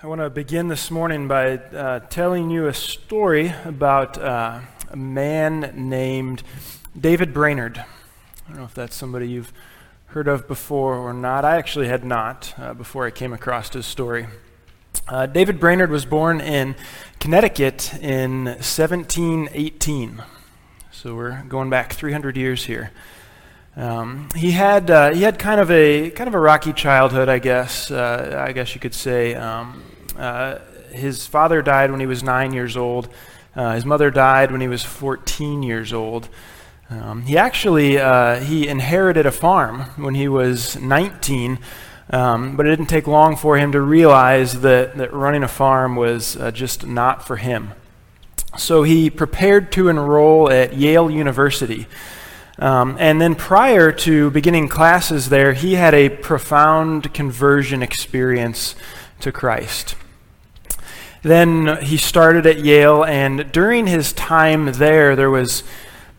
I want to begin this morning by uh, telling you a story about uh, a man named David Brainerd. I don't know if that's somebody you've heard of before or not. I actually had not uh, before I came across his story. Uh, David Brainerd was born in Connecticut in 1718. So we're going back 300 years here. Um, he had uh, he had kind of a kind of a rocky childhood, I guess. Uh, I guess you could say. Um, uh, his father died when he was nine years old. Uh, his mother died when he was 14 years old. Um, he actually uh, he inherited a farm when he was 19, um, but it didn't take long for him to realize that, that running a farm was uh, just not for him. So he prepared to enroll at Yale University. Um, and then prior to beginning classes there, he had a profound conversion experience to Christ. Then he started at Yale, and during his time there, there was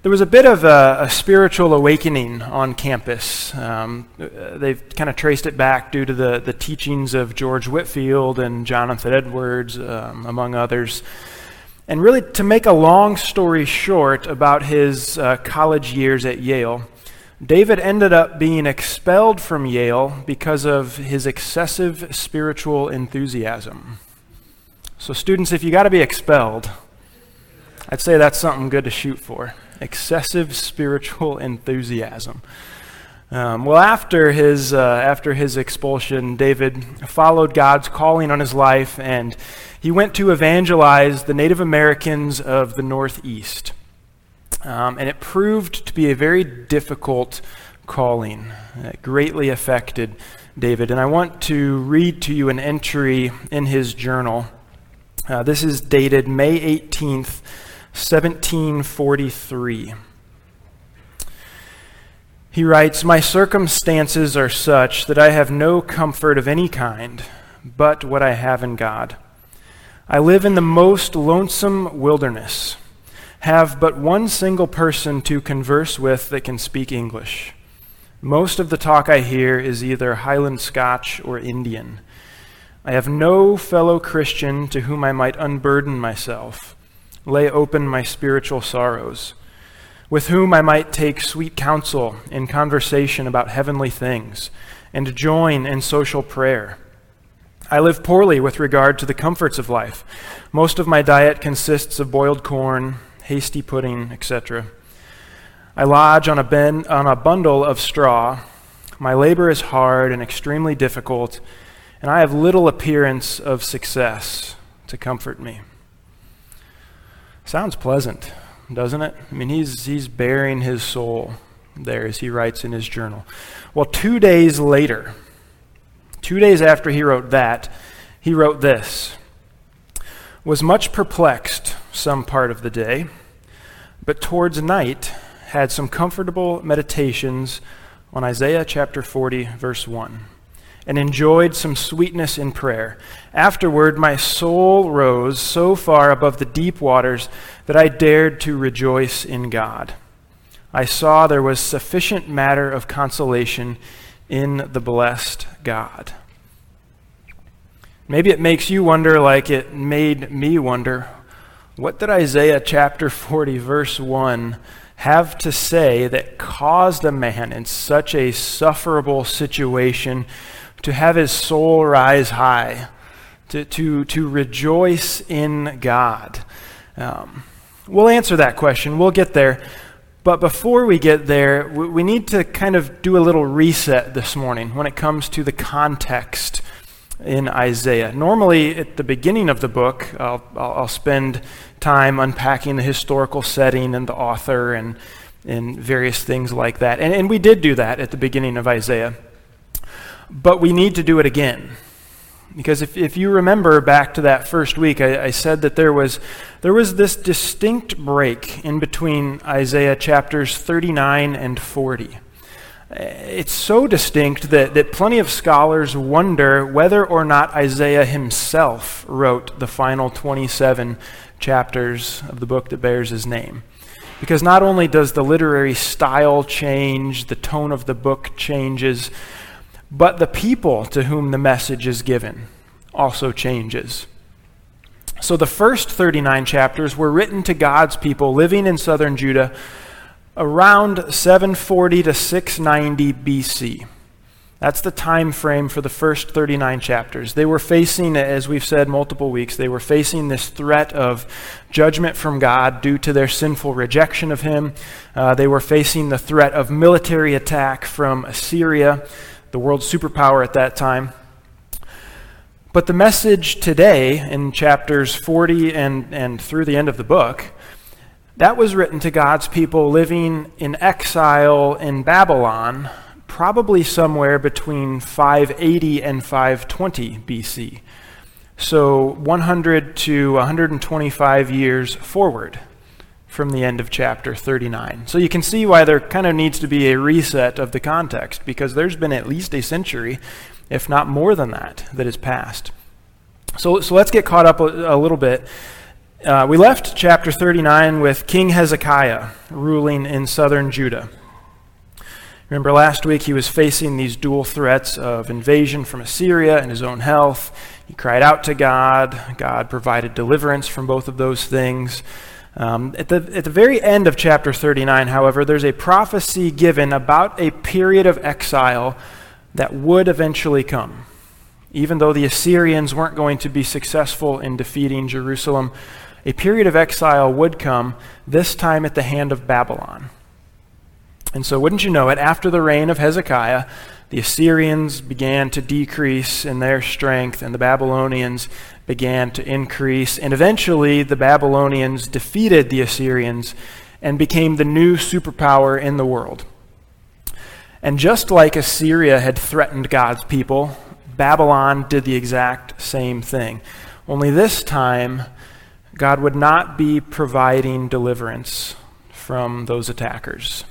there was a bit of a, a spiritual awakening on campus. Um, they've kind of traced it back due to the, the teachings of George Whitefield and Jonathan Edwards, um, among others. And really, to make a long story short about his uh, college years at Yale, David ended up being expelled from Yale because of his excessive spiritual enthusiasm. So, students, if you got to be expelled, I'd say that's something good to shoot for excessive spiritual enthusiasm. Um, well, after his, uh, after his expulsion, David followed God's calling on his life and he went to evangelize the Native Americans of the Northeast. Um, and it proved to be a very difficult calling. It greatly affected David. And I want to read to you an entry in his journal. Uh, this is dated May 18th, 1743. He writes, My circumstances are such that I have no comfort of any kind but what I have in God. I live in the most lonesome wilderness, have but one single person to converse with that can speak English. Most of the talk I hear is either Highland Scotch or Indian. I have no fellow Christian to whom I might unburden myself, lay open my spiritual sorrows, with whom I might take sweet counsel in conversation about heavenly things, and join in social prayer. I live poorly with regard to the comforts of life. Most of my diet consists of boiled corn, hasty pudding, etc. I lodge on a, ben, on a bundle of straw. My labor is hard and extremely difficult, and I have little appearance of success to comfort me. Sounds pleasant, doesn't it? I mean, he's, he's baring his soul there as he writes in his journal. Well, two days later, Two days after he wrote that, he wrote this Was much perplexed some part of the day, but towards night had some comfortable meditations on Isaiah chapter 40, verse 1, and enjoyed some sweetness in prayer. Afterward, my soul rose so far above the deep waters that I dared to rejoice in God. I saw there was sufficient matter of consolation in the blessed God. Maybe it makes you wonder, like it made me wonder, what did Isaiah chapter 40, verse 1 have to say that caused a man in such a sufferable situation to have his soul rise high, to, to, to rejoice in God? Um, we'll answer that question. We'll get there. But before we get there, we need to kind of do a little reset this morning when it comes to the context in Isaiah. Normally, at the beginning of the book, I'll, I'll spend time unpacking the historical setting and the author and, and various things like that. And, and we did do that at the beginning of Isaiah. But we need to do it again. Because if, if you remember back to that first week, I, I, said that there was, there was this distinct break in between Isaiah chapters 39 and 40. It's so distinct that, that plenty of scholars wonder whether or not Isaiah himself wrote the final 27 chapters of the book that bears his name. Because not only does the literary style change, the tone of the book changes, but the people to whom the message is given also changes. So the first 39 chapters were written to God's people living in southern Judah around 740 to 690 BC. That's the time frame for the first 39 chapters. They were facing, as we've said multiple weeks, they were facing this threat of judgment from God due to their sinful rejection of Him. Uh, they were facing the threat of military attack from Assyria, the world's superpower at that time. But the message today in chapters 40 and, and through the end of the book, that was written to God's people living in exile in Babylon probably somewhere between 580 and 520 BC. So 100 to 125 years forward from the end of chapter 39. So you can see why there kind of needs to be a reset of the context, because there's been at least a century, if not more than that, that has passed. So, so let's get caught up a, a little bit. Uh, we left chapter 39 with King Hezekiah ruling in southern Judah. Remember last week he was facing these dual threats of invasion from Assyria and his own health. He cried out to God. God provided deliverance from both of those things. Um, at, the, at the very end of chapter 39, however, there's a prophecy given about a period of exile that would eventually come. Even though the Assyrians weren't going to be successful in defeating Jerusalem, a period of exile would come, this time at the hand of Babylon. And so, wouldn't you know it, after the reign of Hezekiah, the Assyrians began to decrease in their strength, and the Babylonians began to increase. And eventually, the Babylonians defeated the Assyrians and became the new superpower in the world. And just like Assyria had threatened God's people, Babylon did the exact same thing. Only this time, God would not be providing deliverance from those attackers.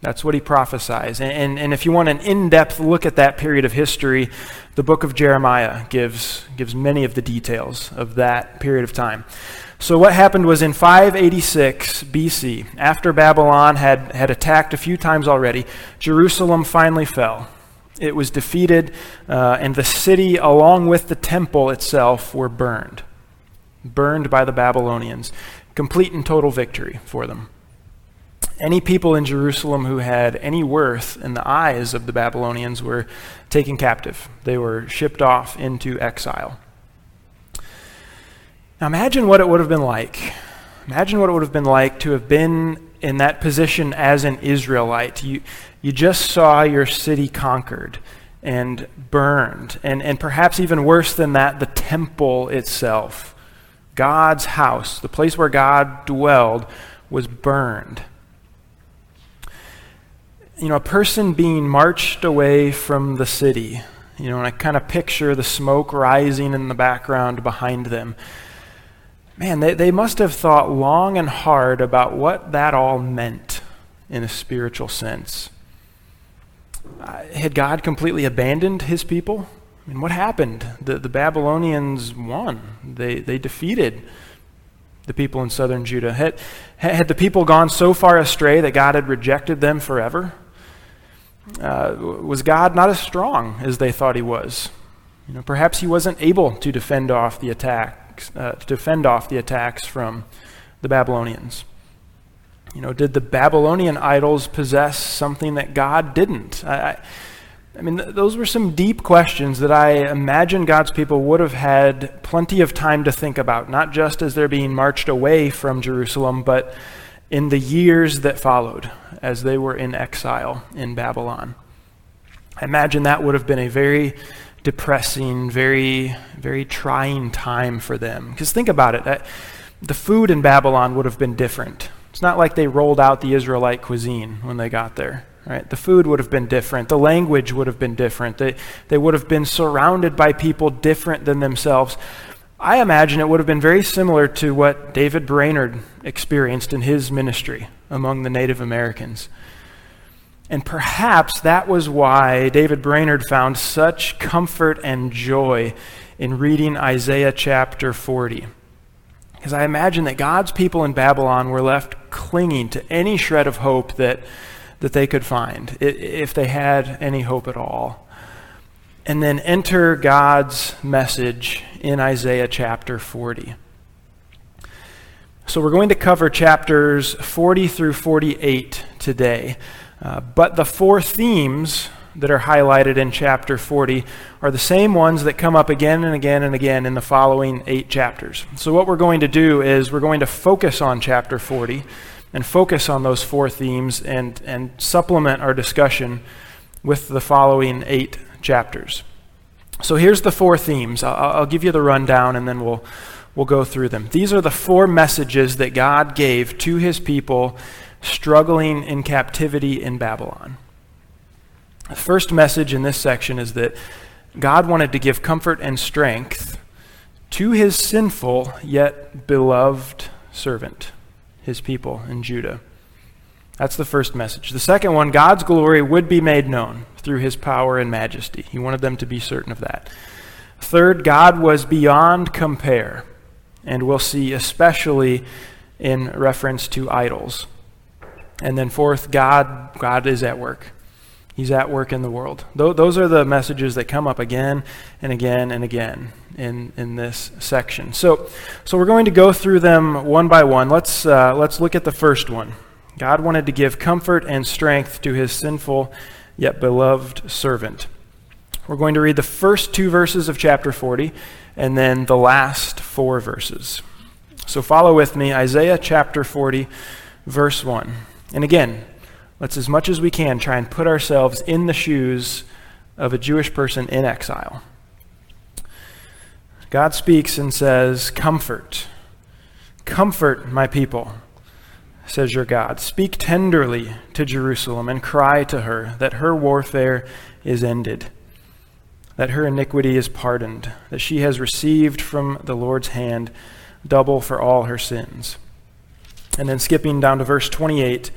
That's what he prophesies. And, and, and, if you want an in depth look at that period of history, the book of Jeremiah gives, gives many of the details of that period of time. So, what happened was in 586 BC, after Babylon had, had attacked a few times already, Jerusalem finally fell. It was defeated, uh, and the city, along with the temple itself, were burned. Burned by the Babylonians. Complete and total victory for them any people in Jerusalem who had any worth in the eyes of the Babylonians were taken captive. They were shipped off into exile. Now imagine what it would have been like. Imagine what it would have been like to have been in that position as an Israelite. You, you just saw your city conquered and burned, and, and perhaps even worse than that, the temple itself. God's house, the place where God dwelled, was burned you know, a person being marched away from the city, you know, and I kind of picture the smoke rising in the background behind them. Man, they, they must have thought long and hard about what that all meant in a spiritual sense. Uh, had God completely abandoned his people? I mean, what happened? The, the Babylonians won, they, they defeated the people in southern Judah. Had, had the people gone so far astray that God had rejected them forever? Uh, was God not as strong as they thought he was? You know, perhaps he wasn't able to defend off the attacks, uh, to defend off the attacks from the Babylonians. You know, did the Babylonian idols possess something that God didn't? I, I, I mean, th- those were some deep questions that I imagine God's people would have had plenty of time to think about, not just as they're being marched away from Jerusalem, but in the years that followed as they were in exile in Babylon. I imagine that would have been a very depressing, very, very trying time for them. Because think about it that the food in Babylon would have been different. It's not like they rolled out the Israelite cuisine when they got there. Right? The food would have been different. The language would have been different. They, they would have been surrounded by people different than themselves. I imagine it would have been very similar to what David Brainerd experienced in his ministry among the Native Americans. And perhaps that was why David Brainerd found such comfort and joy in reading Isaiah chapter 40. Because I imagine that God's people in Babylon were left clinging to any shred of hope that, that they could find, if they had any hope at all. And then enter God's message in Isaiah chapter 40. So we're going to cover chapters 40 through 48 today. Uh, but the four themes that are highlighted in chapter 40 are the same ones that come up again and again and again in the following eight chapters. So, what we're going to do is we're going to focus on chapter 40 and focus on those four themes and, and supplement our discussion with the following eight chapters. So, here's the four themes. I'll, I'll give you the rundown and then we'll, we'll go through them. These are the four messages that God gave to his people struggling in captivity in Babylon. The first message in this section is that God wanted to give comfort and strength to his sinful yet beloved servant, his people in Judah. That's the first message. The second one, God's glory would be made known through his power and majesty. He wanted them to be certain of that. Third, God was beyond compare, and we'll see especially in reference to idols. And then fourth, God God is at work. He's at work in the world. Those are the messages that come up again and again and again in, in this section. So, so we're going to go through them one by one. Let's, uh, let's look at the first one. God wanted to give comfort and strength to his sinful yet beloved servant. We're going to read the first two verses of chapter 40 and then the last four verses. So follow with me Isaiah chapter 40, verse 1. And again, Let's, as much as we can, try and put ourselves in the shoes of a Jewish person in exile. God speaks and says, Comfort. Comfort my people, says your God. Speak tenderly to Jerusalem and cry to her that her warfare is ended, that her iniquity is pardoned, that she has received from the Lord's hand double for all her sins. And then skipping down to verse 28.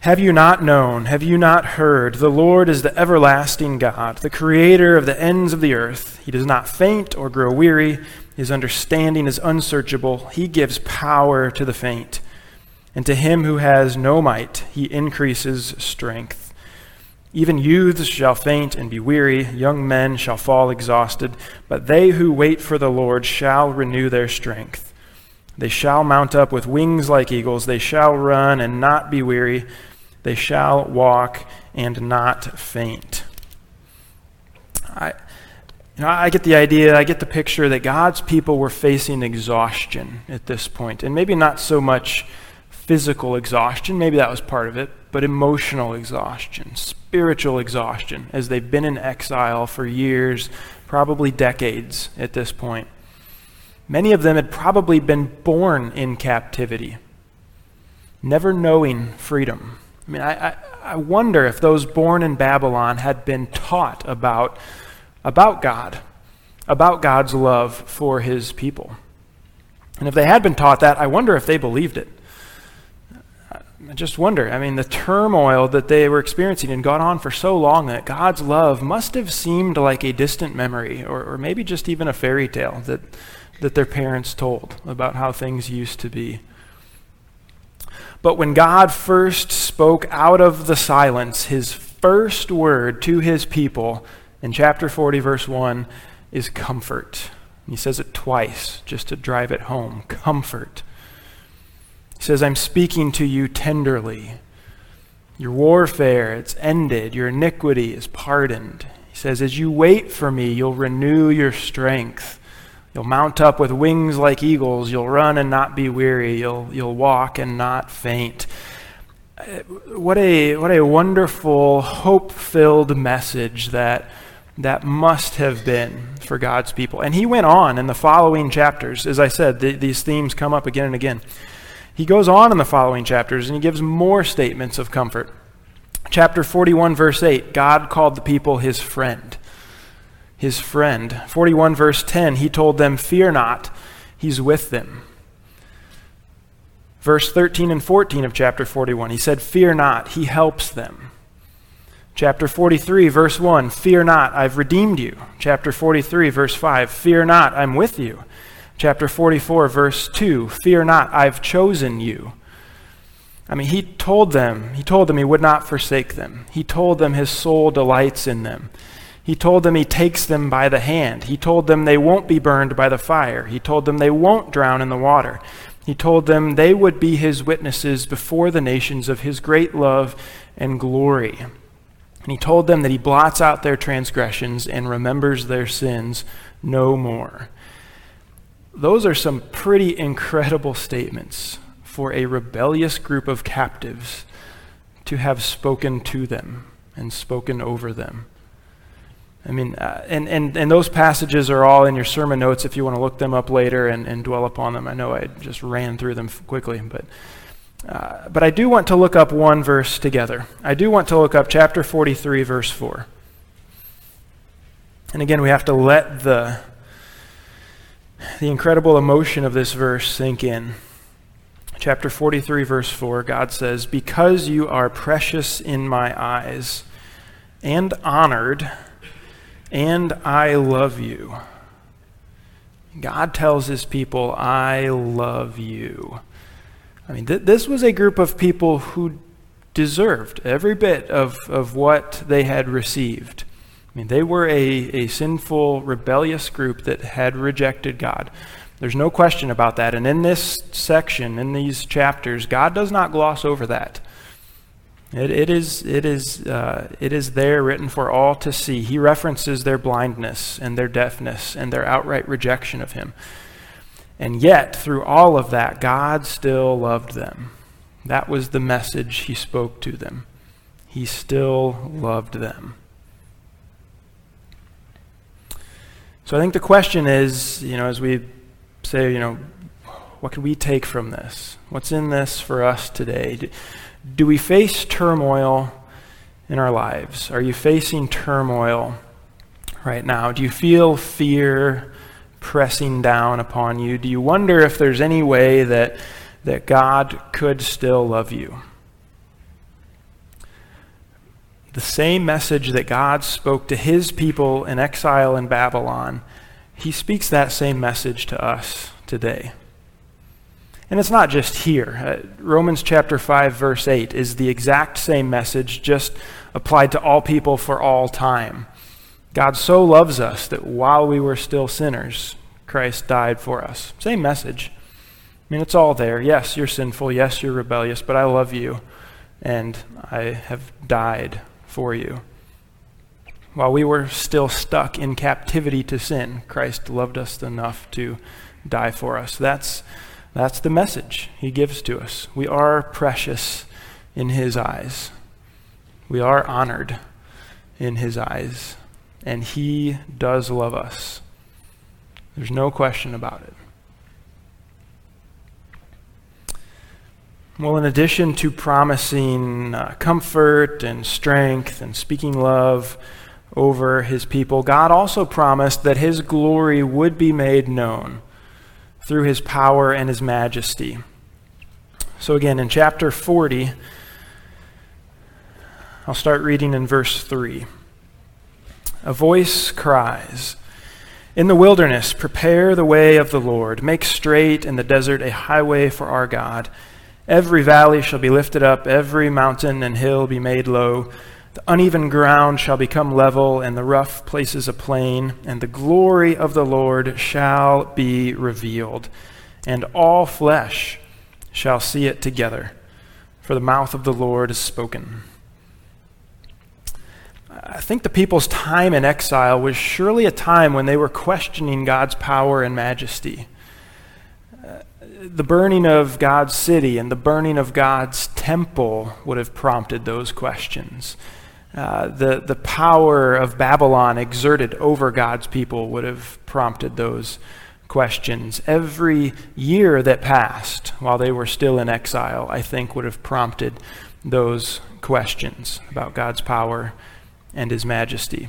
Have you not known? Have you not heard? The Lord is the everlasting God, the creator of the ends of the earth. He does not faint or grow weary. His understanding is unsearchable. He gives power to the faint. And to him who has no might, he increases strength. Even youths shall faint and be weary, young men shall fall exhausted, but they who wait for the Lord shall renew their strength. They shall mount up with wings like eagles, they shall run and not be weary. They shall walk and not faint. I, you know, I get the idea, I get the picture that God's people were facing exhaustion at this point, and maybe not so much physical exhaustion, maybe that was part of it, but emotional exhaustion, spiritual exhaustion, as they've been in exile for years, probably decades at this point. Many of them had probably been born in captivity, never knowing freedom. I mean, I, I, I wonder if those born in Babylon had been taught about, about God, about God's love for his people. And if they had been taught that, I wonder if they believed it. I just wonder. I mean, the turmoil that they were experiencing and gone on for so long that God's love must have seemed like a distant memory, or, or maybe just even a fairy tale that, that their parents told about how things used to be. But when God first spoke out of the silence, his first word to his people in chapter 40, verse 1, is comfort. He says it twice just to drive it home comfort. He says, I'm speaking to you tenderly. Your warfare, it's ended. Your iniquity is pardoned. He says, As you wait for me, you'll renew your strength. You'll mount up with wings like eagles. You'll run and not be weary. You'll, you'll walk and not faint. Uh, what a, what a wonderful, hope filled message that, that must have been for God's people. And he went on in the following chapters. As I said, the, these themes come up again and again. He goes on in the following chapters and he gives more statements of comfort. Chapter 41, verse 8 God called the people his friend his friend. 41 verse 10, he told them, Fear not, he's with them. Verse 13 and 14 of chapter 41, he said, Fear not, he helps them. Chapter 43, verse 1, Fear not, I've redeemed you. Chapter 43, verse 5, Fear not, I'm with you. Chapter 44, verse 2, Fear not, I've chosen you. I mean, he told them, he told them he would not forsake them. He told them his soul delights in them. He told them he takes them by the hand. He told them they won't be burned by the fire. He told them they won't drown in the water. He told them they would be his witnesses before the nations of his great love and glory. And he told them that he blots out their transgressions and remembers their sins no more. Those are some pretty incredible statements for a rebellious group of captives to have spoken to them and spoken over them. I mean, uh, and, and, and those passages are all in your sermon notes if you want to look them up later and, and dwell upon them. I know I just ran through them quickly, but, uh, but I do want to look up one verse together. I do want to look up chapter 43, verse 4. And again, we have to let the, the incredible emotion of this verse sink in. Chapter 43, verse 4, God says, Because you are precious in my eyes and honored, and I love you. God tells his people, I love you. I mean, th- this was a group of people who deserved every bit of, of what they had received. I mean, they were a, a sinful, rebellious group that had rejected God. There's no question about that. And in this section, in these chapters, God does not gloss over that. It, it, is, it, is, uh, it is there written for all to see. He references their blindness and their deafness and their outright rejection of Him. And yet, through all of that, God still loved them. That was the message He spoke to them. He still loved them. So I think the question is, you know, as we say, you know, what can we take from this? What's in this for us today? Do we face turmoil in our lives? Are you facing turmoil right now? Do you feel fear pressing down upon you? Do you wonder if there's any way that, that God could still love you? The same message that God spoke to his people in exile in Babylon, he speaks that same message to us today. And it's not just here. Uh, Romans chapter 5, verse 8 is the exact same message, just applied to all people for all time. God so loves us that while we were still sinners, Christ died for us. Same message. I mean, it's all there. Yes, you're sinful. Yes, you're rebellious, but I love you, and I have died for you. While we were still stuck in captivity to sin, Christ loved us enough to die for us. That's that's the message he gives to us. We are precious in his eyes. We are honored in his eyes. And he does love us. There's no question about it. Well, in addition to promising uh, comfort and strength and speaking love over his people, God also promised that his glory would be made known through his power and his majesty. So, again, in chapter 40, I'll start reading in verse 3. A voice cries, In the wilderness, prepare the way of the Lord, make straight in the desert a highway for our God. Every valley shall be lifted up, every mountain and hill be made low. The uneven ground shall become level, and the rough places a plain, and the glory of the Lord shall be revealed, and all flesh shall see it together, for the mouth of the Lord is spoken. I think the people's time in exile was surely a time when they were questioning God's power and majesty. Uh, the burning of God's city and the burning of God's temple would have prompted those questions. Uh, the, the power of Babylon exerted over God's people would have prompted those questions. Every year that passed while they were still in exile, I think, would have prompted those questions about God's power and his majesty.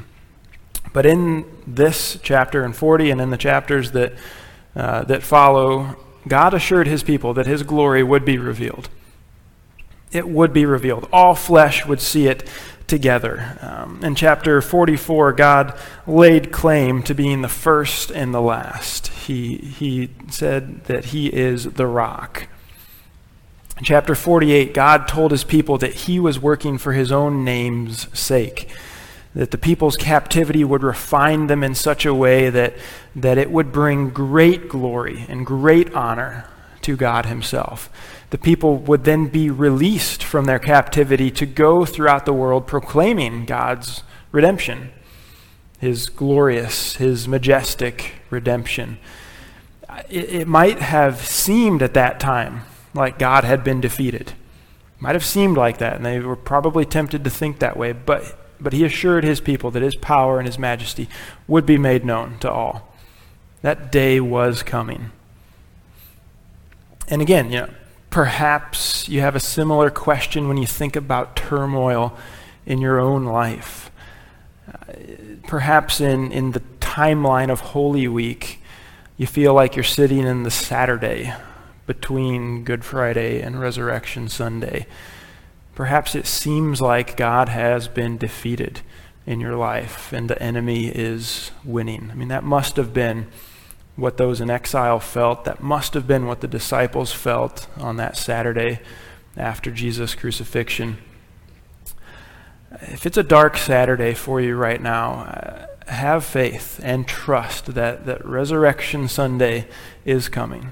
But in this chapter in 40 and in the chapters that, uh, that follow, God assured his people that his glory would be revealed. It would be revealed. All flesh would see it together. Um, in chapter 44, God laid claim to being the first and the last. He, he said that He is the rock. In chapter 48, God told his people that he was working for his own name's sake, that the people's captivity would refine them in such a way that, that it would bring great glory and great honor to God himself. The people would then be released from their captivity to go throughout the world proclaiming God's redemption, his glorious, his majestic redemption. It, it might have seemed at that time like God had been defeated. Might have seemed like that, and they were probably tempted to think that way, but, but he assured his people that his power and his majesty would be made known to all. That day was coming. And again, you know, perhaps you have a similar question when you think about turmoil in your own life. Uh, perhaps in, in the timeline of Holy Week, you feel like you're sitting in the Saturday between Good Friday and Resurrection Sunday. Perhaps it seems like God has been defeated in your life and the enemy is winning. I mean, that must have been what those in exile felt. That must have been what the disciples felt on that Saturday after Jesus' crucifixion. If it's a dark Saturday for you right now, uh, have faith and trust that, that Resurrection Sunday is coming.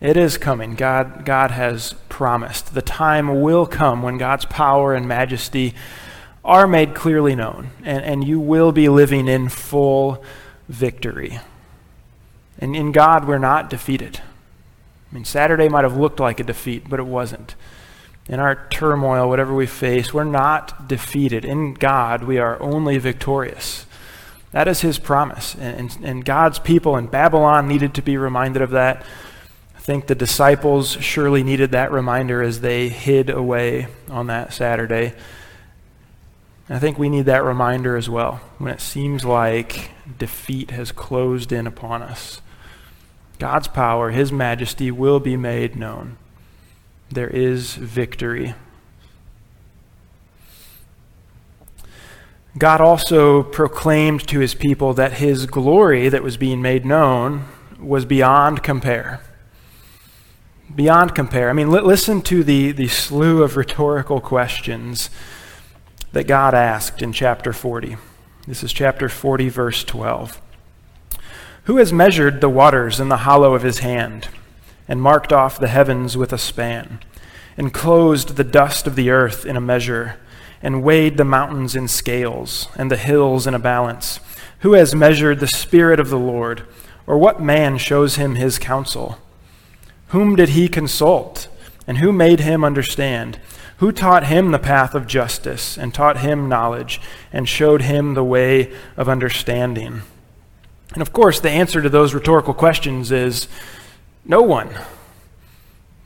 It is coming. God, God has promised. The time will come when God's power and majesty are made clearly known, and, and you will be living in full victory. And in God, we're not defeated. I mean, Saturday might have looked like a defeat, but it wasn't. In our turmoil, whatever we face, we're not defeated. In God, we are only victorious. That is his promise. And, and, and God's people in Babylon needed to be reminded of that think the disciples surely needed that reminder as they hid away on that Saturday. I think we need that reminder as well when it seems like defeat has closed in upon us. God's power, His majesty will be made known. There is victory. God also proclaimed to His people that His glory that was being made known was beyond compare beyond compare. I mean, li- listen to the, the slew of rhetorical questions that God asked in chapter 40. This is chapter 40, verse 12. Who has measured the waters in the hollow of his hand, and marked off the heavens with a span, enclosed the dust of the earth in a measure, and weighed the mountains in scales, and the hills in a balance? Who has measured the Spirit of the Lord, or what man shows him his counsel? Whom did he consult? And who made him understand? Who taught him the path of justice, and taught him knowledge, and showed him the way of understanding? And of course, the answer to those rhetorical questions is no one.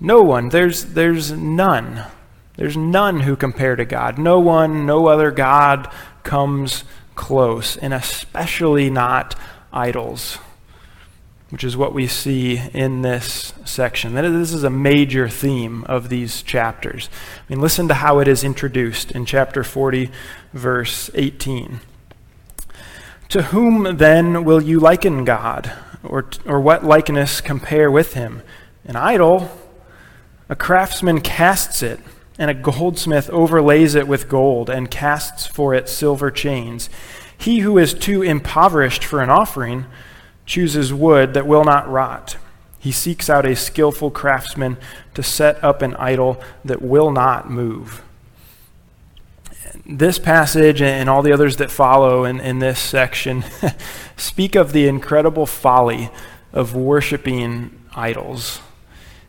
No one. There's, there's none. There's none who compare to God. No one, no other God comes close, and especially not idols which is what we see in this section. This is a major theme of these chapters. I mean, listen to how it is introduced in chapter 40, verse 18. To whom then will you liken God? Or, or what likeness compare with him? An idol, a craftsman casts it, and a goldsmith overlays it with gold and casts for it silver chains. He who is too impoverished for an offering, chooses wood that will not rot. He seeks out a skillful craftsman to set up an idol that will not move. This passage and all the others that follow in, in this section speak of the incredible folly of worshiping idols.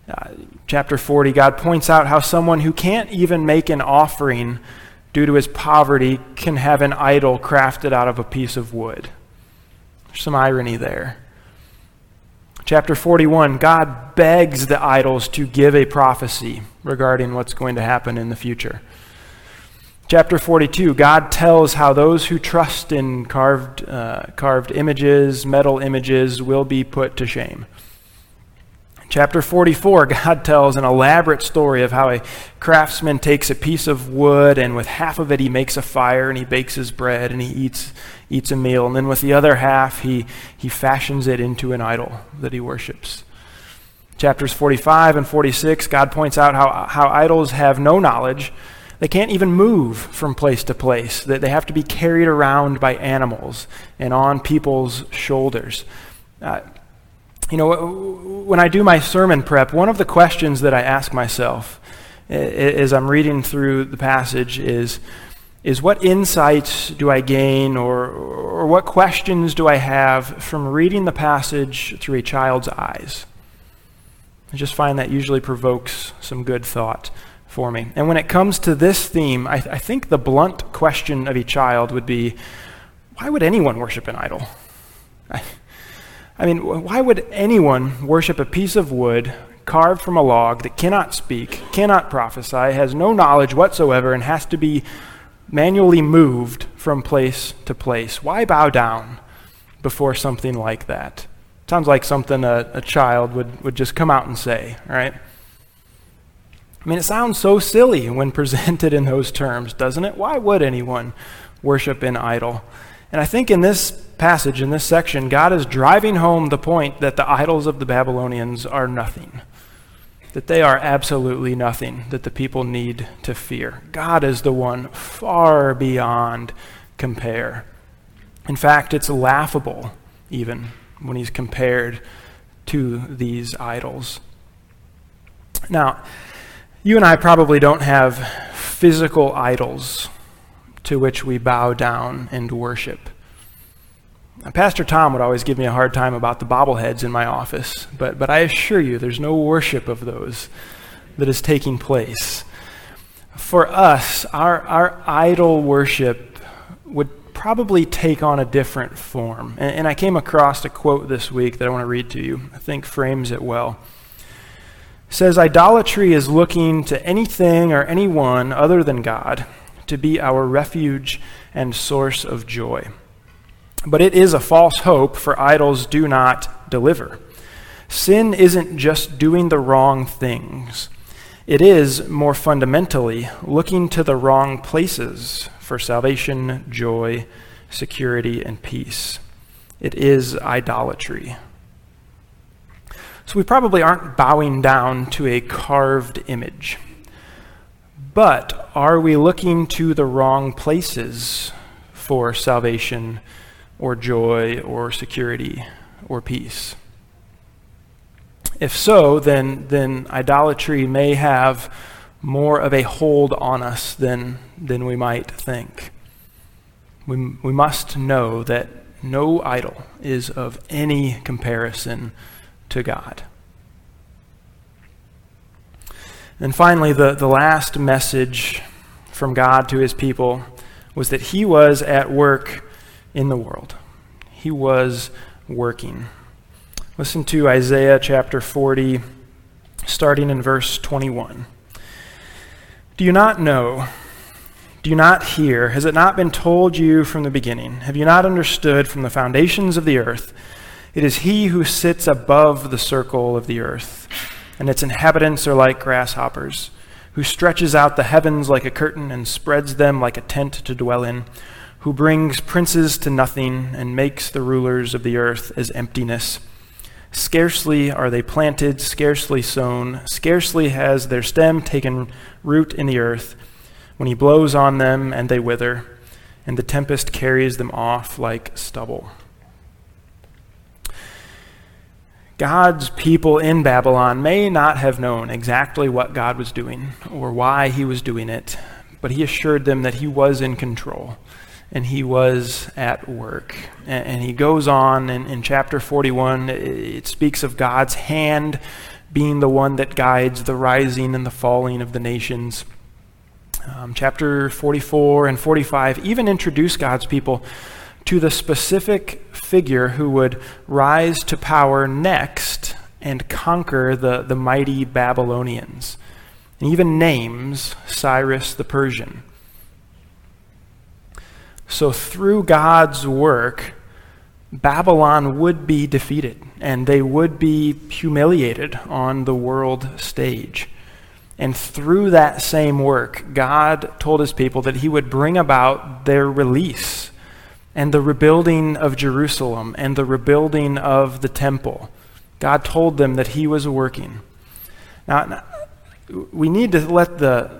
Uh, chapter 40, God points out how someone who can't even make an offering due to his poverty can have an idol crafted out of a piece of wood. There's some irony there. Chapter 41, God begs the idols to give a prophecy regarding what's going to happen in the future. Chapter 42, God tells how those who trust in carved, uh, carved images, metal images, will be put to shame. Chapter 44, God tells an elaborate story of how a craftsman takes a piece of wood and with half of it he makes a fire and he bakes his bread and he eats, eats a meal. And then with the other half he, he fashions it into an idol that he worships. Chapters 45 and 46, God points out how, how idols have no knowledge. They can't even move from place to place, that they have to be carried around by animals and on people's shoulders. Uh, you know, when I do my sermon prep, one of the questions that I ask myself as I'm reading through the passage is, is what insights do I gain or, or what questions do I have from reading the passage through a child's eyes? I just find that usually provokes some good thought for me. And when it comes to this theme, I, th- I think the blunt question of a child would be why would anyone worship an idol? I, I mean, why would anyone worship a piece of wood carved from a log that cannot speak, cannot prophesy, has no knowledge whatsoever, and has to be manually moved from place to place? Why bow down before something like that? Sounds like something a, a child would, would just come out and say, right? I mean, it sounds so silly when presented in those terms, doesn't it? Why would anyone worship an idol? And I think in this passage, in this section, God is driving home the point that the idols of the Babylonians are nothing, that they are absolutely nothing that the people need to fear. God is the one far beyond compare. In fact, it's laughable, even when he's compared to these idols. Now, you and I probably don't have physical idols to which we bow down and worship. Pastor Tom would always give me a hard time about the bobbleheads in my office, but, but I assure you there's no worship of those that is taking place. For us, our, our idol worship would probably take on a different form. And, and I came across a quote this week that I want to read to you. I think frames it well. Says idolatry is looking to anything or anyone other than God to be our refuge and source of joy. But it is a false hope, for idols do not deliver. Sin isn't just doing the wrong things. It is, more fundamentally, looking to the wrong places for salvation, joy, security, and peace. It is idolatry. So we probably aren't bowing down to a carved image. But are we looking to the wrong places for salvation or joy or security or peace? If so, then, then idolatry may have more of a hold on us than, than we might think. We, we must know that no idol is of any comparison to God. And finally, the, the last message from God to his people was that he was at work in the world. He was working. Listen to Isaiah chapter 40, starting in verse 21. Do you not know? Do you not hear? Has it not been told you from the beginning? Have you not understood from the foundations of the earth? It is he who sits above the circle of the earth, and its inhabitants are like grasshoppers, who stretches out the heavens like a curtain and spreads them like a tent to dwell in, who brings princes to nothing and makes the rulers of the earth as emptiness. Scarcely are they planted, scarcely sown, scarcely has their stem taken root in the earth, when he blows on them and they wither, and the tempest carries them off like stubble. God's people in Babylon may not have known exactly what God was doing or why he was doing it, but he assured them that he was in control and he was at work. And, he goes on in, in chapter 41, it, it speaks of God's hand being the one that guides the rising and the falling of the nations. Um, chapter 44 and 45 even introduce God's people to the specific figure who would rise to power next and conquer the, the mighty Babylonians. And even names Cyrus the Persian. So, through God's work, Babylon would be defeated and they would be humiliated on the world stage. And through that same work, God told his people that he would bring about their release and the rebuilding of Jerusalem and the rebuilding of the temple God told them that he was working. Now, we need to let the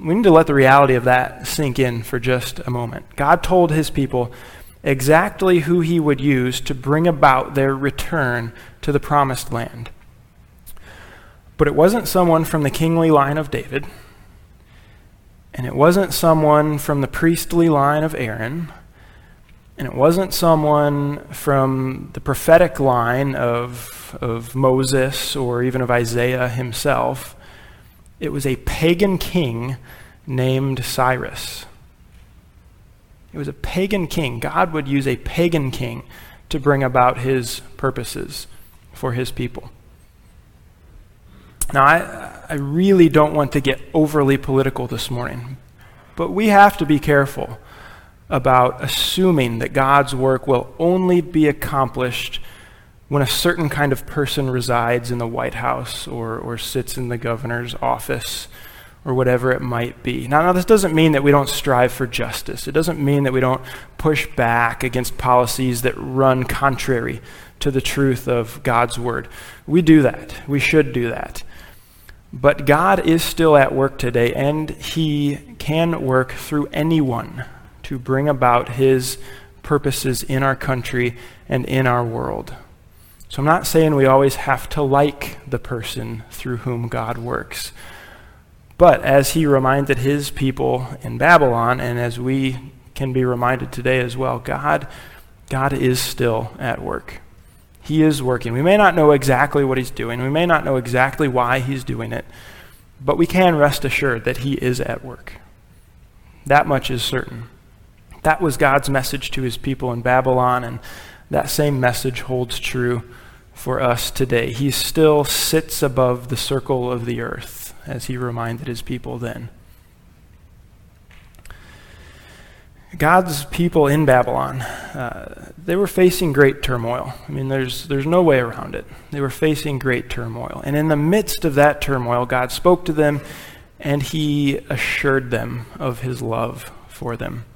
we need to let the reality of that sink in for just a moment. God told his people exactly who he would use to bring about their return to the promised land. But it wasn't someone from the kingly line of David, and it wasn't someone from the priestly line of Aaron, and it wasn't someone from the prophetic line of, of Moses or even of Isaiah himself. It was a pagan king named Cyrus. It was a pagan king. God would use a pagan king to bring about his purposes for his people. Now, I, I really don't want to get overly political this morning, but we have to be careful about assuming that God's work will only be accomplished when a certain kind of person resides in the White House or, or sits in the governor's office or whatever it might be. Now, now, this doesn't mean that we don't strive for justice. It doesn't mean that we don't push back against policies that run contrary to the truth of God's word. We do that. We should do that. But God is still at work today, and He can work through anyone to bring about His purposes in our country and in our world. So I'm not saying we always have to like the person through whom God works. But as he reminded his people in Babylon, and as we can be reminded today as well, God, God is still at work. He is working. We may not know exactly what he's doing. We may not know exactly why he's doing it, but we can rest assured that he is at work. That much is certain. That was God's message to his people in Babylon, and that same message holds true for us today. He still sits above the circle of the earth, as he reminded his people then. God's people in Babylon, uh, they were facing great turmoil. I mean, there's, there's no way around it. They were facing great turmoil. And in the midst of that turmoil, God spoke to them and he assured them of his love for them.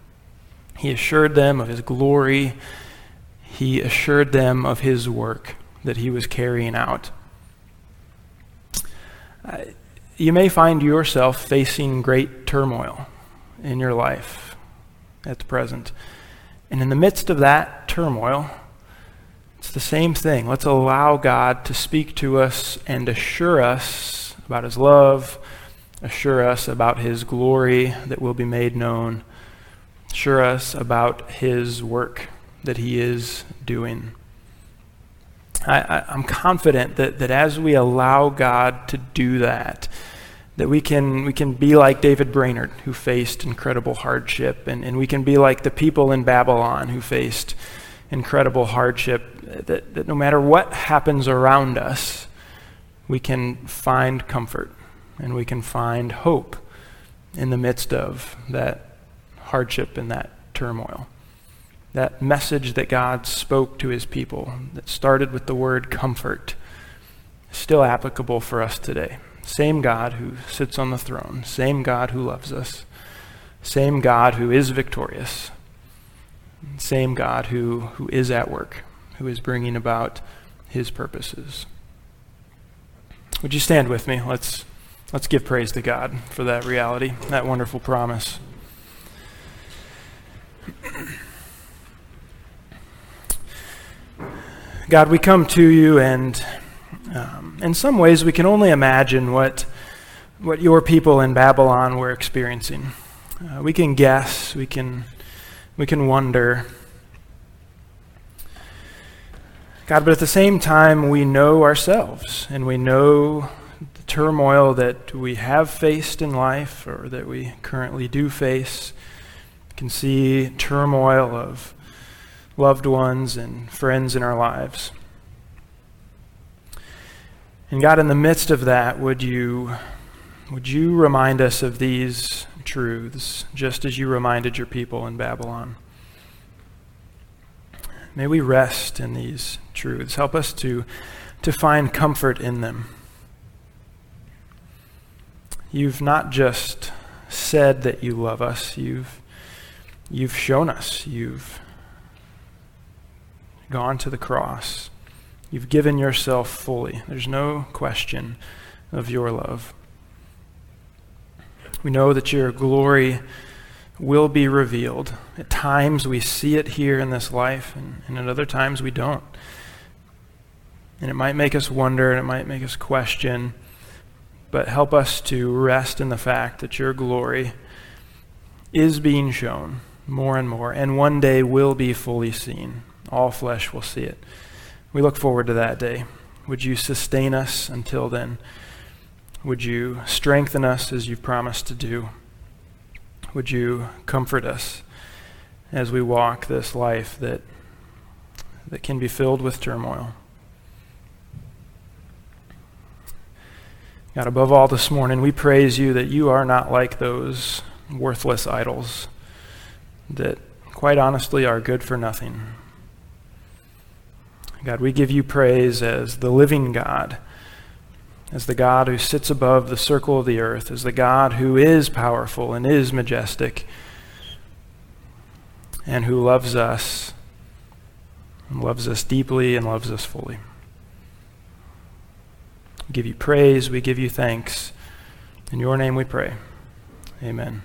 He assured them of his glory. He assured them of his work that he was carrying out. You may find yourself facing great turmoil in your life at the present. And in the midst of that turmoil, it's the same thing. Let's allow God to speak to us and assure us about his love, assure us about his glory that will be made known, assure us about his work that he is doing. I, am confident that, that as we allow God to do that, that we can, we can be like David Brainerd, who faced incredible hardship, and, and we can be like the people in Babylon who faced incredible hardship, that, that no matter what happens around us, we can find comfort and we can find hope in the midst of that hardship and that turmoil that message that God spoke to his people that started with the word comfort still applicable for us today. Same God who sits on the throne, same God who loves us, same God who is victorious, same God who, who is at work, who is bringing about his purposes. Would you stand with me? Let's, let's give praise to God for that reality, that wonderful promise. God, we come to you, and um, in some ways, we can only imagine what, what your people in Babylon were experiencing. Uh, we can guess, we can, we can wonder. God, but at the same time, we know ourselves, and we know the turmoil that we have faced in life or that we currently do face. Can see turmoil of loved ones and friends in our lives. And God, in the midst of that, would you, would you remind us of these truths, just as you reminded your people in Babylon? May we rest in these truths. Help us to, to find comfort in them. You've not just said that you love us, you've, you've shown us. You've gone to the cross You've given yourself fully. There's no question of your love. We know that your glory will be revealed. At times we see it here in this life, and, and at other times we don't. And it might make us wonder, and it might make us question, but help us to rest in the fact that your glory is being shown more and more, and one day will be fully seen. All flesh will see it. We look forward to that day. Would you sustain us until then? Would you strengthen us as you've promised to do? Would you comfort us as we walk this life that, that can be filled with turmoil? God, above all this morning, we praise you that you are not like those worthless idols that, quite honestly, are good for nothing. God, we give you praise as the living God, as the God who sits above the circle of the earth, as the God who is powerful and is majestic, and who loves us, and loves us deeply and loves us fully. We give you praise, we give you thanks. In your name we pray. Amen.